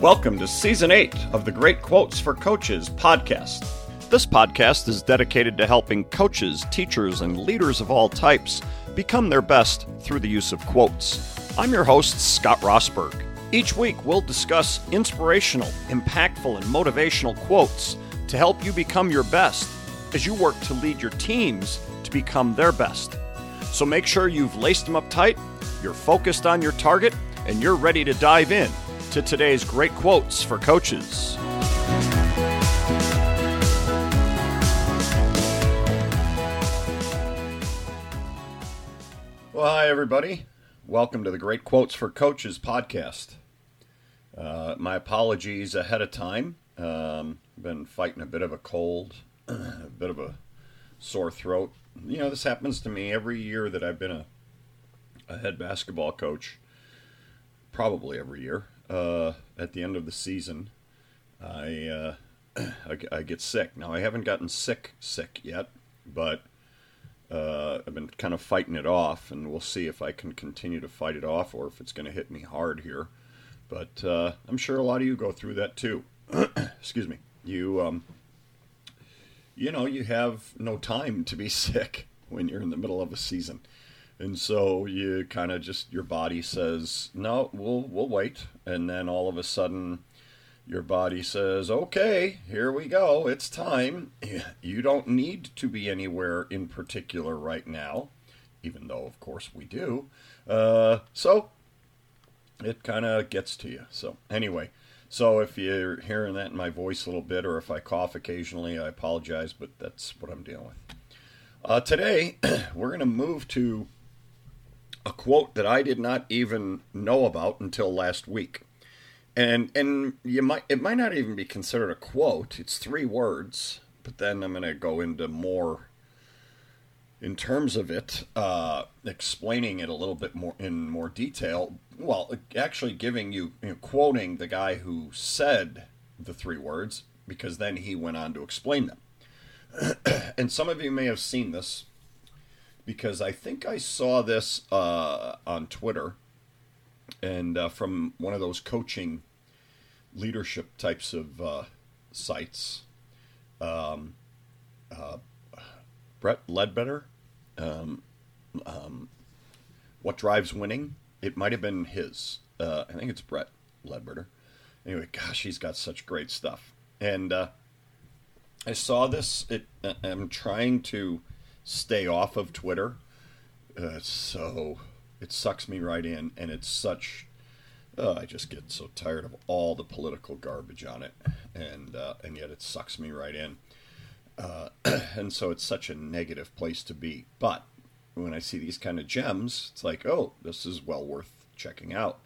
Welcome to Season 8 of the Great Quotes for Coaches podcast. This podcast is dedicated to helping coaches, teachers, and leaders of all types become their best through the use of quotes. I'm your host, Scott Rosberg. Each week, we'll discuss inspirational, impactful, and motivational quotes to help you become your best as you work to lead your teams to become their best. So make sure you've laced them up tight, you're focused on your target, and you're ready to dive in to today's great quotes for coaches. Well, hi, everybody. Welcome to the Great Quotes for Coaches podcast. Uh, my apologies ahead of time. Um, been fighting a bit of a cold, a bit of a sore throat. You know, this happens to me every year that I've been a, a head basketball coach, probably every year uh, at the end of the season, I, uh, I, I get sick. Now I haven't gotten sick sick yet, but uh, I've been kind of fighting it off, and we'll see if I can continue to fight it off or if it's going to hit me hard here. But uh, I'm sure a lot of you go through that too. Excuse me. You um, you know, you have no time to be sick when you're in the middle of a season. And so you kind of just your body says, "No, we'll we'll wait." And then all of a sudden your body says, "Okay, here we go. It's time. You don't need to be anywhere in particular right now." Even though of course we do. Uh, so it kind of gets to you. So anyway, so if you're hearing that in my voice a little bit, or if I cough occasionally, I apologize, but that's what I'm dealing with. Uh, today, we're going to move to a quote that I did not even know about until last week. And and you might it might not even be considered a quote. It's three words, but then I'm going to go into more in terms of it, uh, explaining it a little bit more in more detail. Well, actually giving you, you know, quoting the guy who said the three words, because then he went on to explain them. and some of you may have seen this because I think I saw this uh, on Twitter and uh, from one of those coaching leadership types of uh, sites. Um, uh, Brett Ledbetter, um, um, What Drives Winning? It might have been his. Uh, I think it's Brett Ledbetter. Anyway, gosh, he's got such great stuff. And uh, I saw this. It, I'm trying to stay off of Twitter. Uh, so it sucks me right in, and it's such. Uh, I just get so tired of all the political garbage on it, and uh, and yet it sucks me right in. Uh, and so it's such a negative place to be. But when I see these kind of gems, it's like, oh, this is well worth checking out.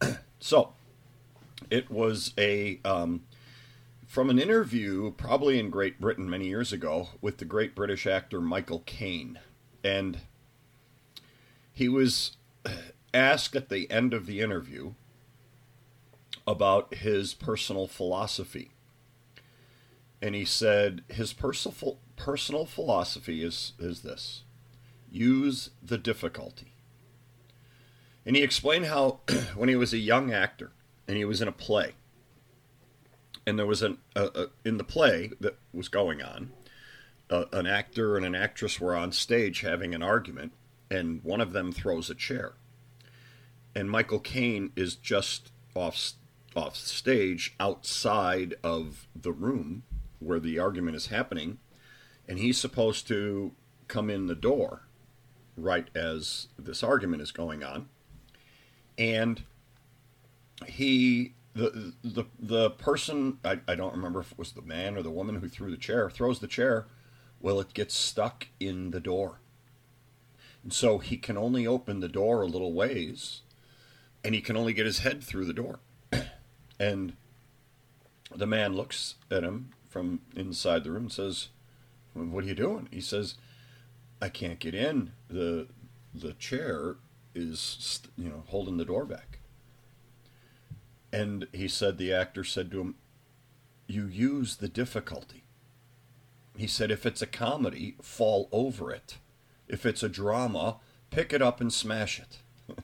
so it was a um, from an interview, probably in Great Britain many years ago, with the great British actor Michael Caine. And he was asked at the end of the interview about his personal philosophy. And he said his personal, personal philosophy is, is this use the difficulty. And he explained how when he was a young actor and he was in a play, and there was an in the play that was going on. An actor and an actress were on stage having an argument, and one of them throws a chair. And Michael Caine is just off off stage outside of the room where the argument is happening, and he's supposed to come in the door right as this argument is going on. And he the the the person I, I don't remember if it was the man or the woman who threw the chair throws the chair well it gets stuck in the door. And so he can only open the door a little ways and he can only get his head through the door. And the man looks at him from inside the room and says what are you doing? He says i can't get in. The the chair is you know holding the door back and he said, the actor said to him, You use the difficulty. He said, If it's a comedy, fall over it. If it's a drama, pick it up and smash it.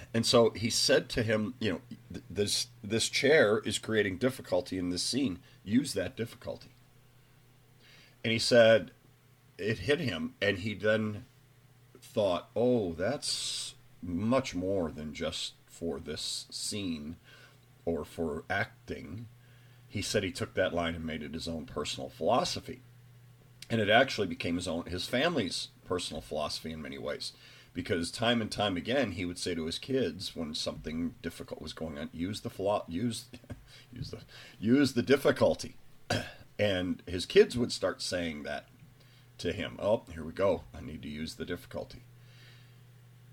and so he said to him, You know, th- this this chair is creating difficulty in this scene. Use that difficulty. And he said it hit him, and he then thought, oh, that's much more than just for this scene or for acting. He said he took that line and made it his own personal philosophy. And it actually became his own his family's personal philosophy in many ways. Because time and time again he would say to his kids when something difficult was going on, use the philo- use use the use the difficulty. and his kids would start saying that to him. Oh, here we go. I need to use the difficulty.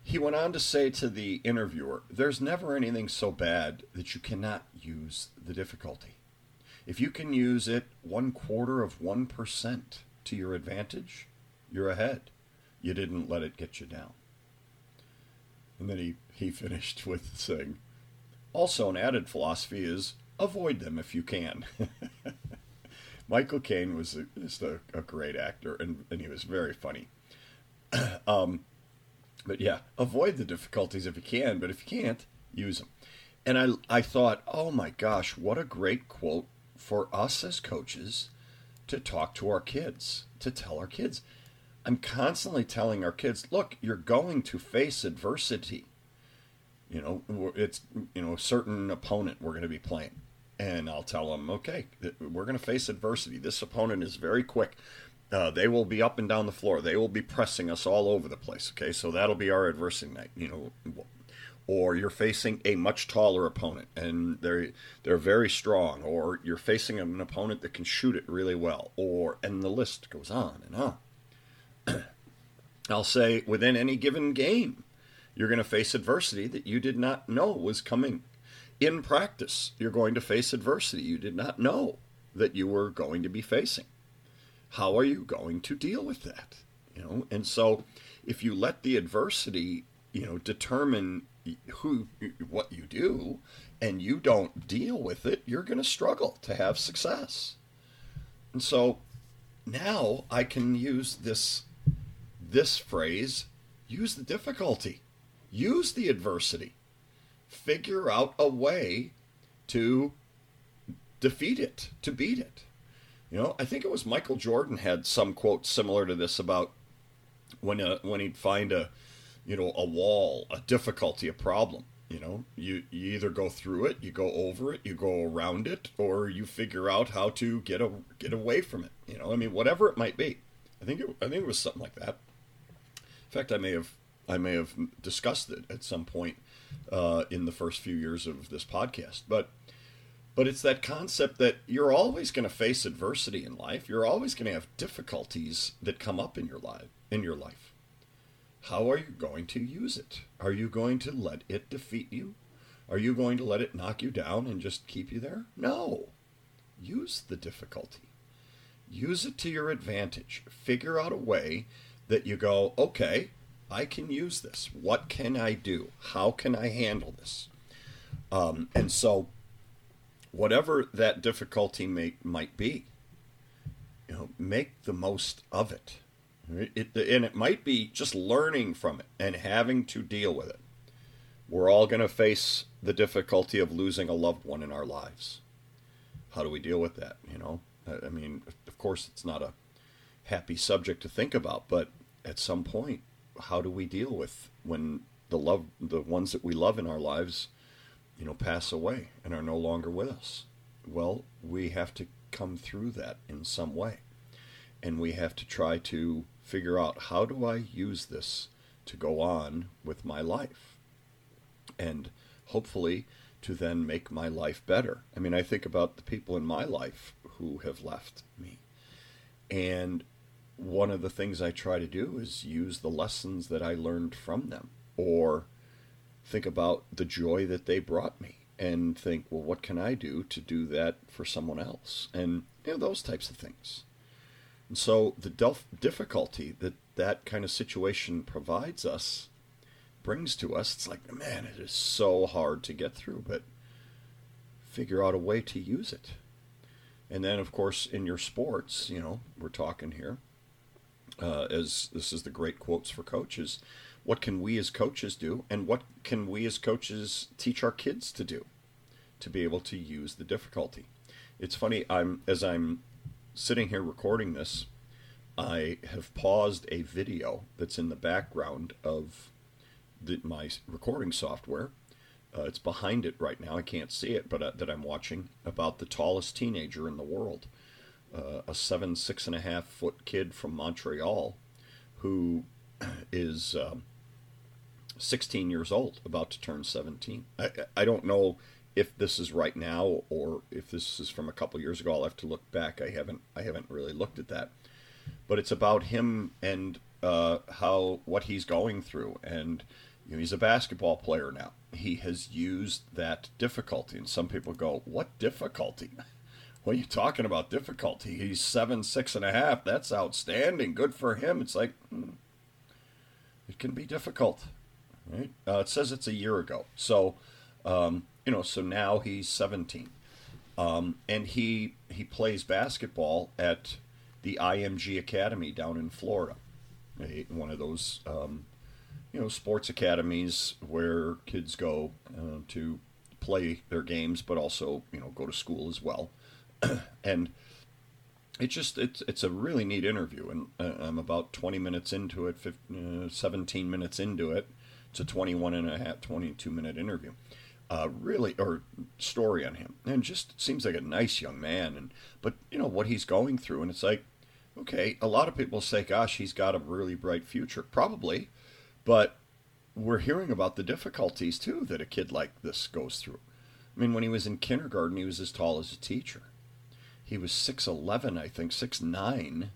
He went on to say to the interviewer, There's never anything so bad that you cannot use the difficulty. If you can use it one quarter of 1% to your advantage, you're ahead. You didn't let it get you down. And then he, he finished with saying, Also, an added philosophy is avoid them if you can. Michael Caine was a, just a, a, great actor, and, and he was very funny. um, but yeah, avoid the difficulties if you can, but if you can't, use them. And I, I thought, oh my gosh, what a great quote for us as coaches to talk to our kids, to tell our kids. I'm constantly telling our kids, look, you're going to face adversity. You know, it's you know a certain opponent we're going to be playing and I'll tell them, okay, we're going to face adversity. This opponent is very quick. Uh, they will be up and down the floor. They will be pressing us all over the place. Okay, so that'll be our adversity night. You know, or you're facing a much taller opponent and they're they're very strong, or you're facing an opponent that can shoot it really well, or and the list goes on and on. I'll say within any given game, you're going to face adversity that you did not know was coming in practice, you're going to face adversity you did not know that you were going to be facing. How are you going to deal with that? You know, and so if you let the adversity, you know, determine who what you do and you don't deal with it, you're going to struggle to have success. And so now I can use this this phrase, use the difficulty, use the adversity figure out a way to defeat it, to beat it. You know, I think it was Michael Jordan had some quote similar to this about when a, uh, when he'd find a you know a wall, a difficulty, a problem. You know, you you either go through it, you go over it, you go around it, or you figure out how to get a get away from it. You know, I mean, whatever it might be. I think it, I think it was something like that. In fact, I may have I may have discussed it at some point uh, in the first few years of this podcast. But but it's that concept that you're always going to face adversity in life. You're always going to have difficulties that come up in your life. In your life, how are you going to use it? Are you going to let it defeat you? Are you going to let it knock you down and just keep you there? No. Use the difficulty. Use it to your advantage. Figure out a way that you go, okay, I can use this. What can I do? How can I handle this? Um, and so, whatever that difficulty may, might be, you know, make the most of it. it. And it might be just learning from it and having to deal with it. We're all going to face the difficulty of losing a loved one in our lives. How do we deal with that? You know, I mean, of course, it's not a happy subject to think about, but at some point, how do we deal with when the love the ones that we love in our lives you know pass away and are no longer with us. Well we have to come through that in some way. And we have to try to figure out how do i use this to go on with my life? And hopefully to then make my life better. I mean i think about the people in my life who have left me. And one of the things I try to do is use the lessons that I learned from them or think about the joy that they brought me and think, well, what can I do to do that for someone else? And you know, those types of things. And so the delf- difficulty that that kind of situation provides us, brings to us, it's like, man, it is so hard to get through, but figure out a way to use it. And then, of course, in your sports, you know, we're talking here, uh, as this is the great quotes for coaches. What can we as coaches do, and what can we as coaches teach our kids to do? to be able to use the difficulty. It's funny. I'm as I'm sitting here recording this, I have paused a video that's in the background of the, my recording software. Uh, it's behind it right now. I can't see it, but uh, that I'm watching about the tallest teenager in the world, uh, a seven, six and a half foot kid from Montreal, who is um, 16 years old, about to turn 17. I, I don't know if this is right now or if this is from a couple years ago. I'll have to look back. I haven't I haven't really looked at that, but it's about him and uh, how what he's going through, and you know, he's a basketball player now. He has used that difficulty, and some people go, "What difficulty?" What are you talking about difficulty? He's seven, six and a half. That's outstanding. Good for him. It's like, hmm, it can be difficult. Right? Uh, it says it's a year ago. So, um, you know, so now he's 17. Um, and he he plays basketball at the IMG Academy down in Florida, a, one of those um, you know sports academies where kids go uh, to play their games, but also you know go to school as well. and it's just it's it's a really neat interview, and uh, I'm about 20 minutes into it, 15, uh, 17 minutes into it. It's a 21 and a half, 22 minute interview. Uh, really, or story on him, and just seems like a nice young man. And but you know what he's going through, and it's like, okay, a lot of people say, "Gosh, he's got a really bright future." Probably, but we're hearing about the difficulties too that a kid like this goes through. I mean, when he was in kindergarten, he was as tall as a teacher he was 6'11, I think, 6'9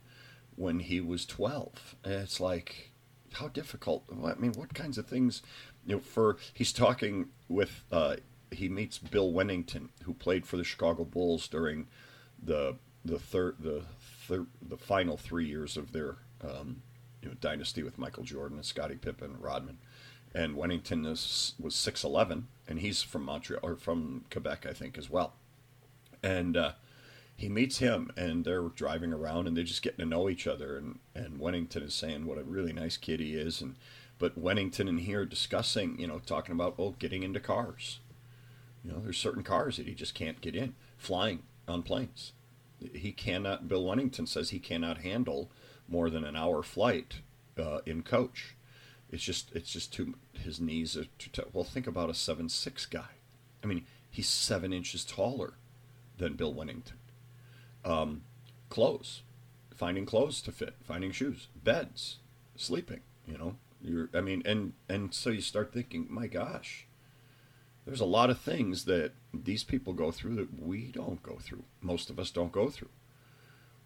when he was 12. it's like, how difficult. I mean, what kinds of things, you know, for, he's talking with, uh, he meets Bill Wennington, who played for the Chicago Bulls during the, the third, the third, the final three years of their, um, you know, dynasty with Michael Jordan and Scottie Pippen and Rodman. And Wennington is, was 6'11, and he's from Montreal, or from Quebec, I think, as well. And, uh, he meets him and they're driving around and they're just getting to know each other and and Wennington is saying what a really nice kid he is and but Wennington and he are discussing you know talking about well getting into cars. You know there's certain cars that he just can't get in. Flying on planes. He cannot Bill Wennington says he cannot handle more than an hour flight uh, in coach. It's just it's just too his knees are too well think about a seven six guy. I mean he's seven inches taller than Bill Wennington um, clothes, finding clothes to fit, finding shoes, beds, sleeping. You know, you're. I mean, and and so you start thinking, my gosh, there's a lot of things that these people go through that we don't go through. Most of us don't go through.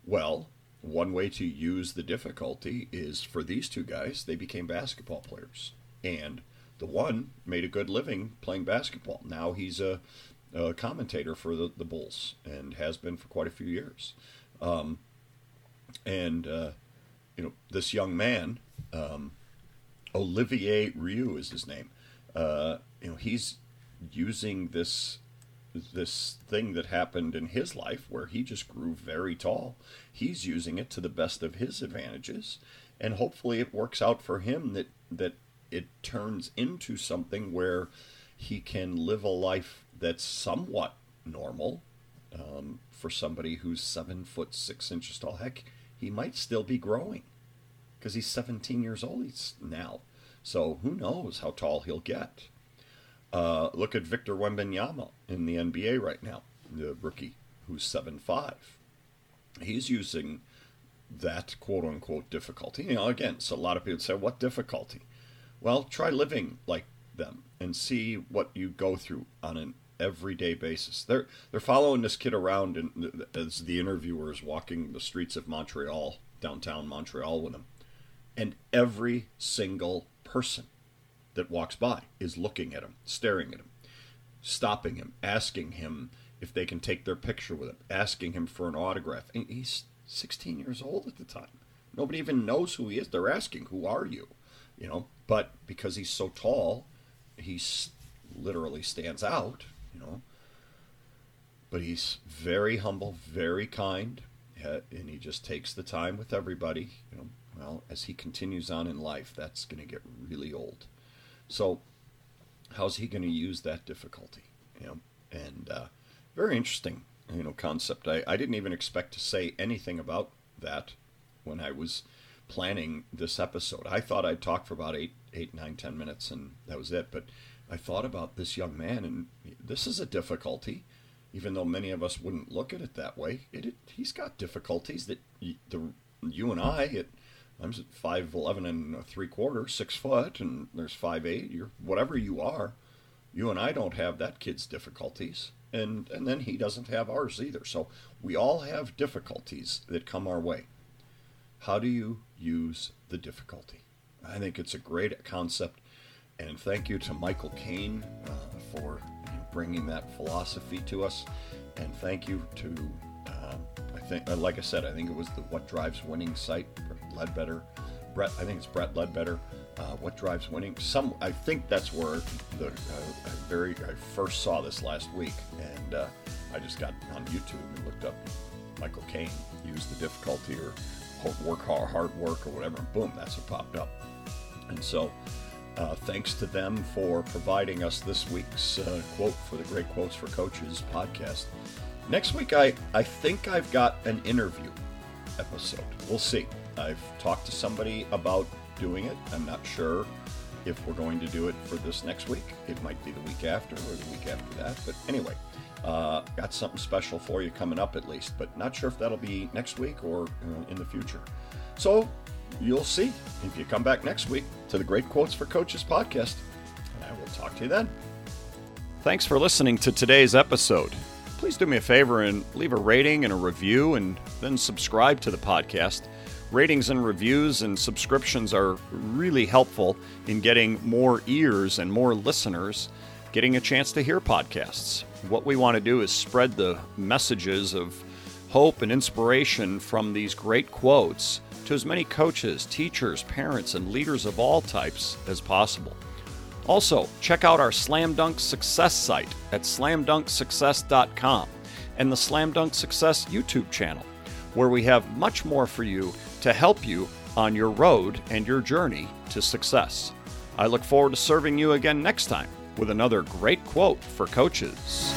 Well, one way to use the difficulty is for these two guys, they became basketball players. And the one made a good living playing basketball. Now he's a uh, commentator for the, the Bulls and has been for quite a few years. Um, and, uh, you know, this young man, um, Olivier Rioux is his name. Uh, you know, he's using this this thing that happened in his life where he just grew very tall. He's using it to the best of his advantages, and hopefully it works out for him that that it turns into something where he can live a life that's somewhat normal um, for somebody who's seven foot six inches tall. Heck, he might still be growing because he's 17 years old he's now. So who knows how tall he'll get. Uh, look at Victor Wembanyama in the NBA right now, the rookie who's seven five. He's using that quote unquote difficulty. You know, again, so a lot of people say, "What difficulty?" Well, try living like them and see what you go through on an everyday basis. They're they're following this kid around and as the interviewer is walking the streets of Montreal, downtown Montreal with him. And every single person that walks by is looking at him, staring at him, stopping him, asking him if they can take their picture with him, asking him for an autograph. And he's 16 years old at the time. Nobody even knows who he is. They're asking, "Who are you?" You know, but because he's so tall, he literally stands out you know. But he's very humble, very kind, and he just takes the time with everybody. You know, well, as he continues on in life, that's going to get really old. So, how's he going to use that difficulty? You know, and uh, very interesting, you know, concept. I, I didn't even expect to say anything about that when I was planning this episode. I thought I'd talk for about eight, eight, nine, ten minutes, and that was it. But I thought about this young man, and this is a difficulty, even though many of us wouldn't look at it that way. It, it he's got difficulties that the, you and I, it, I'm five eleven and three quarters, six foot, and there's five eight. You're whatever you are. You and I don't have that kid's difficulties, and and then he doesn't have ours either. So we all have difficulties that come our way. How do you use the difficulty? I think it's a great concept, and thank you to Michael Caine uh, for bringing that philosophy to us, and thank you to uh, I think, uh, like I said, I think it was the What Drives Winning site, Ledbetter. Brett, I think it's Brett Ledbetter. Uh, what drives winning? Some, I think that's where the uh, very I first saw this last week, and uh, I just got on YouTube and looked up Michael Caine use the difficulty or work hard, hard work or whatever, and boom, that's what popped up. And so, uh, thanks to them for providing us this week's uh, quote for the Great Quotes for Coaches podcast. Next week, I, I think I've got an interview episode. We'll see. I've talked to somebody about doing it. I'm not sure if we're going to do it for this next week. It might be the week after or the week after that. But anyway, uh, got something special for you coming up at least, but not sure if that'll be next week or uh, in the future. So you'll see if you come back next week to the Great Quotes for Coaches podcast. And I will talk to you then. Thanks for listening to today's episode please do me a favor and leave a rating and a review and then subscribe to the podcast. Ratings and reviews and subscriptions are really helpful in getting more ears and more listeners getting a chance to hear podcasts. What we want to do is spread the messages of hope and inspiration from these great quotes to as many coaches, teachers, parents, and leaders of all types as possible. Also, check out our Slam Dunk Success site at slamdunksuccess.com and the Slam Dunk Success YouTube channel, where we have much more for you to help you on your road and your journey to success. I look forward to serving you again next time with another great quote for coaches.